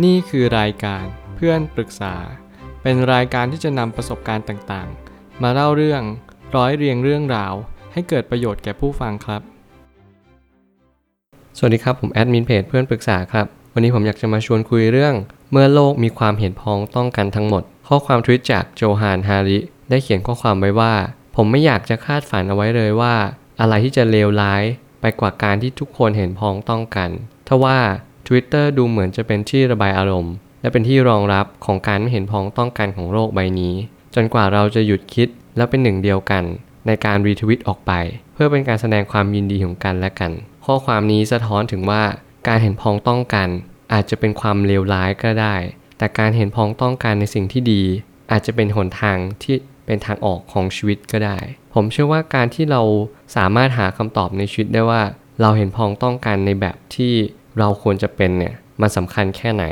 นี่คือรายการเพื่อนปรึกษา เป็นรายการที่จะนำประสบการณ์ต่างๆ มาเล่าเรื่องร้อยเรียงเรื่องราว ให้เกิดประโยชน์แก่ผู้ฟังครับ สวัสดีครับ ผมแอดมินเพจเพื่อนปรึกษาครับ วันนี้ผมอยากจะมาชวนคุยเรื่อง เมื่อโลกมีความเห็นพ้องต้องกันทั้งหมด ข้อความทวิตจากโจฮานฮาริ ได้เขียนข้อความไว้ว่า ผมไม่อยากจะคาดฝันเอาไว้เลยว่า อะไรที่จะเลวร้าย ไปกว่าการที่ทุกคนเห็นพ้องต้องกันทว่า Twitter ดูเหมือนจะเป็นที่ระบายอารมณ์ และเป็นที่รองรับของการไม่เห็นพ้องต้องกันของโลกใบนี้ จนกว่าเราจะหยุดคิดและเป็นหนึ่งเดียวกัน ในการรีทวิตออกไป เพื่อเป็นการแสดงความยินดีของกันและกัน ข้อความนี้สะท้อนถึงว่าการเห็นพ้องต้องกัน อาจจะเป็นความเลวร้ายก็ได้ แต่การเห็นพ้องต้องกันในสิ่งที่ดี อาจจะเป็นหนทางที่เป็นทางออกของชีวิตก็ได้ ผมเชื่อว่าการที่เราสามารถหาคำตอบในชีวิตได้ว่า เราเห็นพ้องต้องกันในแบบที่ เราควรจะเป็นเนี่ยมันสำคัญแค่ไหน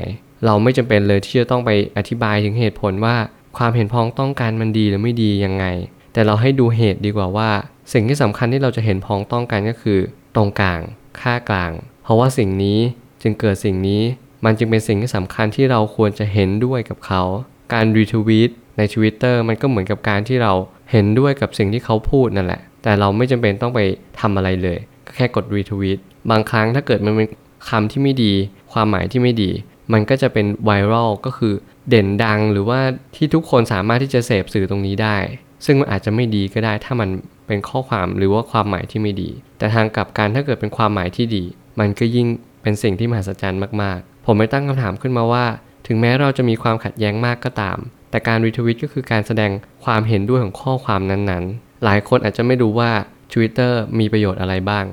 เราไม่จำเป็นเลยที่จะต้องไปอธิบายถึงเหตุผลว่า ความเห็นพ้องต้องกันมันดีหรือไม่ดียังไง แต่เราให้ดูเหตุดีกว่าว่า สิ่งที่สำคัญที่เราจะเห็นพ้องต้องกันก็คือ ตรงกลาง ค่ากลาง เพราะว่าสิ่งนี้จึงเกิดสิ่งนี้ มันจึงเป็นสิ่งที่สำคัญที่เราควรจะเห็นด้วยกับเขา การรีทวีตใน Twitter มันก็เหมือนกับการที่เราเห็นด้วยกับสิ่งที่เขาพูดนั่นแหละ แต่เราไม่จำเป็นต้องไปทำอะไรเลย ก็แค่กดรีทวีตบางครั้งถ้าเกิดมันเป็น คำที่ไม่ดี ความหมายที่ไม่ดี มันก็จะเป็นไวรัลก็คือเด่นดังหรือว่าที่ทุกคนสามารถที่จะเสพสื่อตรงนี้ได้ ซึ่งมันอาจจะไม่ดีก็ได้ถ้ามันเป็นข้อความหรือว่าความหมายที่ไม่ดี แต่ทางกลับกันถ้าเกิดเป็นความหมายที่ดี มันก็ยิ่งเป็นสิ่งที่มหัศจรรย์มากๆ ผมไม่ตั้งคำถามขึ้นมาว่า ถึงแม้เราจะมีความขัดแย้งมากก็ตาม แต่การ retweet ก็คือการแสดงความเห็นด้วยของข้อความนั้นๆ หลายคนอาจจะไม่รู้ว่า Twitter มีประโยชน์อะไรบ้าง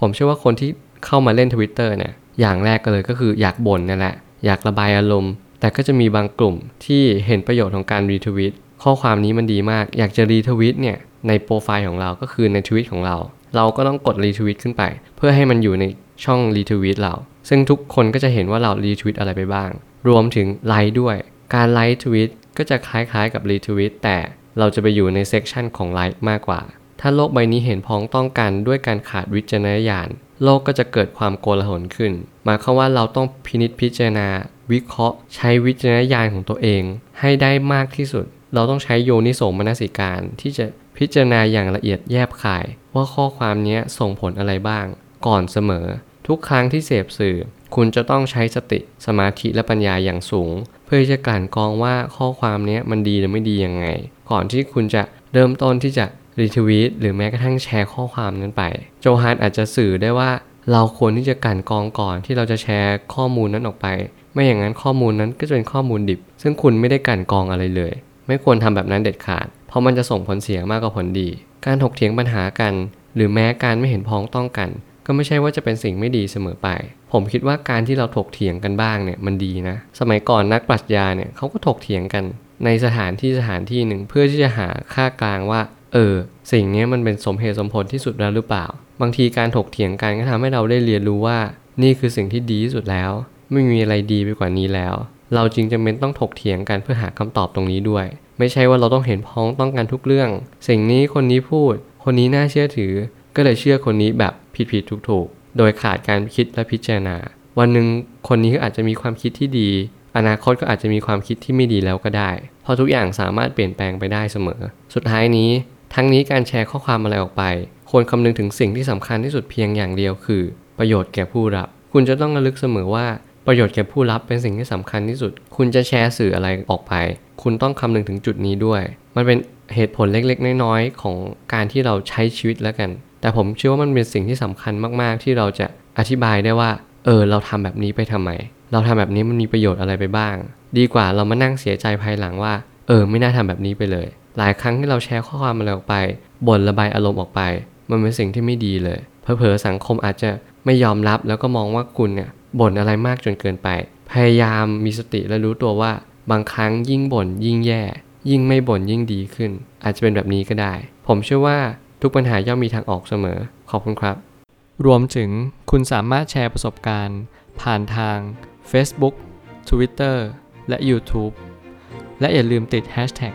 ผมเชื่อว่าคนที่ เข้ามาเล่น Twitter เนี่ยอย่างแรกก็เลยก็คืออยากบ่นนั่นแหละ อยากระบายอารมณ์ แต่ก็จะมีบางกลุ่มที่เห็นประโยชน์ของการ retweet ข้อความนี้มันดีมาก อยากจะ retweet เนี่ยในโปรไฟล์ของเราก็คือในทวิตของเรา เราก็ต้องกด retweet ขึ้นไป เพื่อให้มันอยู่ในช่อง retweet เรา ซึ่งทุกคนก็จะเห็นว่าเรา retweet อะไรไปบ้าง รวมถึงไลค์ด้วย การ like tweet ก็จะคล้ายๆกับ retweet แต่เราจะไปอยู่ใน section ของไลค์มากกว่า ถ้าโลกใบนี้เห็นพ้องต้องกันด้วยการขาดวิจารณญาณ โลกก็จะเกิดความโกลาหลขึ้น หมายความว่าเราต้องพินิจพิจารณา วิเคราะห์ ใช้วิจารณญาณของตัวเอง ให้ได้มากที่สุด เราต้องใช้โยนิโสมนสิการ ที่จะพิจารณาอย่างละเอียดแยบคาย ว่าข้อความนี้ส่งผลอะไรบ้าง ก่อนเสมอ ทุกครั้งที่เสพสื่อ คุณจะต้องใช้สติสมาธิและปัญญาอย่างสูง เพื่อจะกลั่นกรองว่าข้อความนี้มันดีหรือไม่ดียังไง ก่อนที่คุณจะเริ่มต้นที่จะ รีทวีตหรือแม้กระทั่งแชร์ข้อความนั้นไป โจฮันอาจจะสื่อได้ว่าเราควรที่จะกันกองก่อนที่เราจะแชร์ข้อมูลนั้นออกไป ไม่อย่างนั้นข้อมูลนั้นก็จะเป็นข้อมูลดิบ ซึ่งคุณไม่ได้กันกองอะไรเลย ไม่ควรทำแบบนั้นเด็ดขาด เพราะมันจะส่งผลเสียมากกว่าผลดี การถกเถียงปัญหากัน หรือแม้การไม่เห็นพ้องต้องกัน ก็ไม่ใช่ว่าจะเป็นสิ่งไม่ดีเสมอไป ผมคิดว่าการที่เราถกเถียงกันบ้างเนี่ยมันดีนะ สมัยก่อนนักปรัชญาเนี่ยเขาก็ถกเถียงกันในสถานที่สถานที่หนึ่งเพื่อที่จะหาค่ากลางว่า เออ สิ่งนี้มันเป็นสมเหตุสมผลที่สุดแล้วหรือเปล่า บางทีการถกเถียงกันก็ทำให้เราได้เรียนรู้ว่า นี่คือสิ่งที่ดีที่สุดแล้ว ไม่มีอะไรดีไปกว่านี้แล้ว เราจึงจำเป็นต้องถกเถียงกันเพื่อหาคำตอบตรงนี้ด้วย ไม่ใช่ว่าเราต้องเห็นพ้องต้องกันทุกเรื่อง สิ่งนี้คนนี้พูด คนนี้น่าเชื่อถือ ก็เลยเชื่อคนนี้แบบผิดผิดถูกถูกโดยขาดการคิดและพิจารณา วันหนึ่งคนนี้ก็อาจจะมีความคิดที่ดี อนาคตก็อาจจะมีความคิดที่ไม่ดีแล้วก็ได้ เพราะทุกอย่างสามารถเปลี่ยนแปลงไปได้เสมอ สุดท้ายนี้ ทั้งนี้การแชร์ข้อความอะไรออกไป ควรคำนึงถึงสิ่งที่สำคัญที่สุดเพียงอย่างเดียวคือ ประโยชน์แก่ผู้รับ คุณจะต้องระลึกเสมอว่าประโยชน์แก่ผู้รับเป็นสิ่งที่สำคัญที่สุด คุณจะแชร์สื่ออะไรออกไป คุณต้องคำนึงถึงจุดนี้ด้วย มันเป็นเหตุผลเล็กๆ น้อยๆ ของการที่เราใช้ชีวิตแล้วกัน แต่ผมเชื่อว่ามันเป็นสิ่งที่สำคัญมากๆ ที่เราจะอธิบายได้ว่า เออ เราทำแบบนี้ไปทำไม เราทำแบบนี้มันมีประโยชน์อะไรไปบ้าง ดีกว่าเรามานั่งเสียใจภายหลังว่า เออ ไม่น่าทำแบบนี้ไปเลย หลายครั้งที่เราแชร์ข้อความอะไรออกไปบ่นระบายอารมณ์ออกไป มันเป็นสิ่งที่ไม่ดีเลยเพอเพอสังคมอาจจะไม่ยอมรับแล้วก็มองว่าคุณเนี่ยบ่นอะไรมากจนเกินไป พยายามมีสติและรู้ตัวว่า บางครั้งยิ่งบ่นยิ่งแย่ ยิ่งไม่บ่นยิ่งดีขึ้น อาจจะเป็นแบบนี้ก็ได้ ผมเชื่อว่าทุกปัญหาย่อมมีทางออกเสมอ ขอบคุณครับ รวมถึงคุณสามารถแชร์ประสบการณ์ ผ่านทาง Facebook Twitter และ YouTube และอย่าลืมติด Hashtag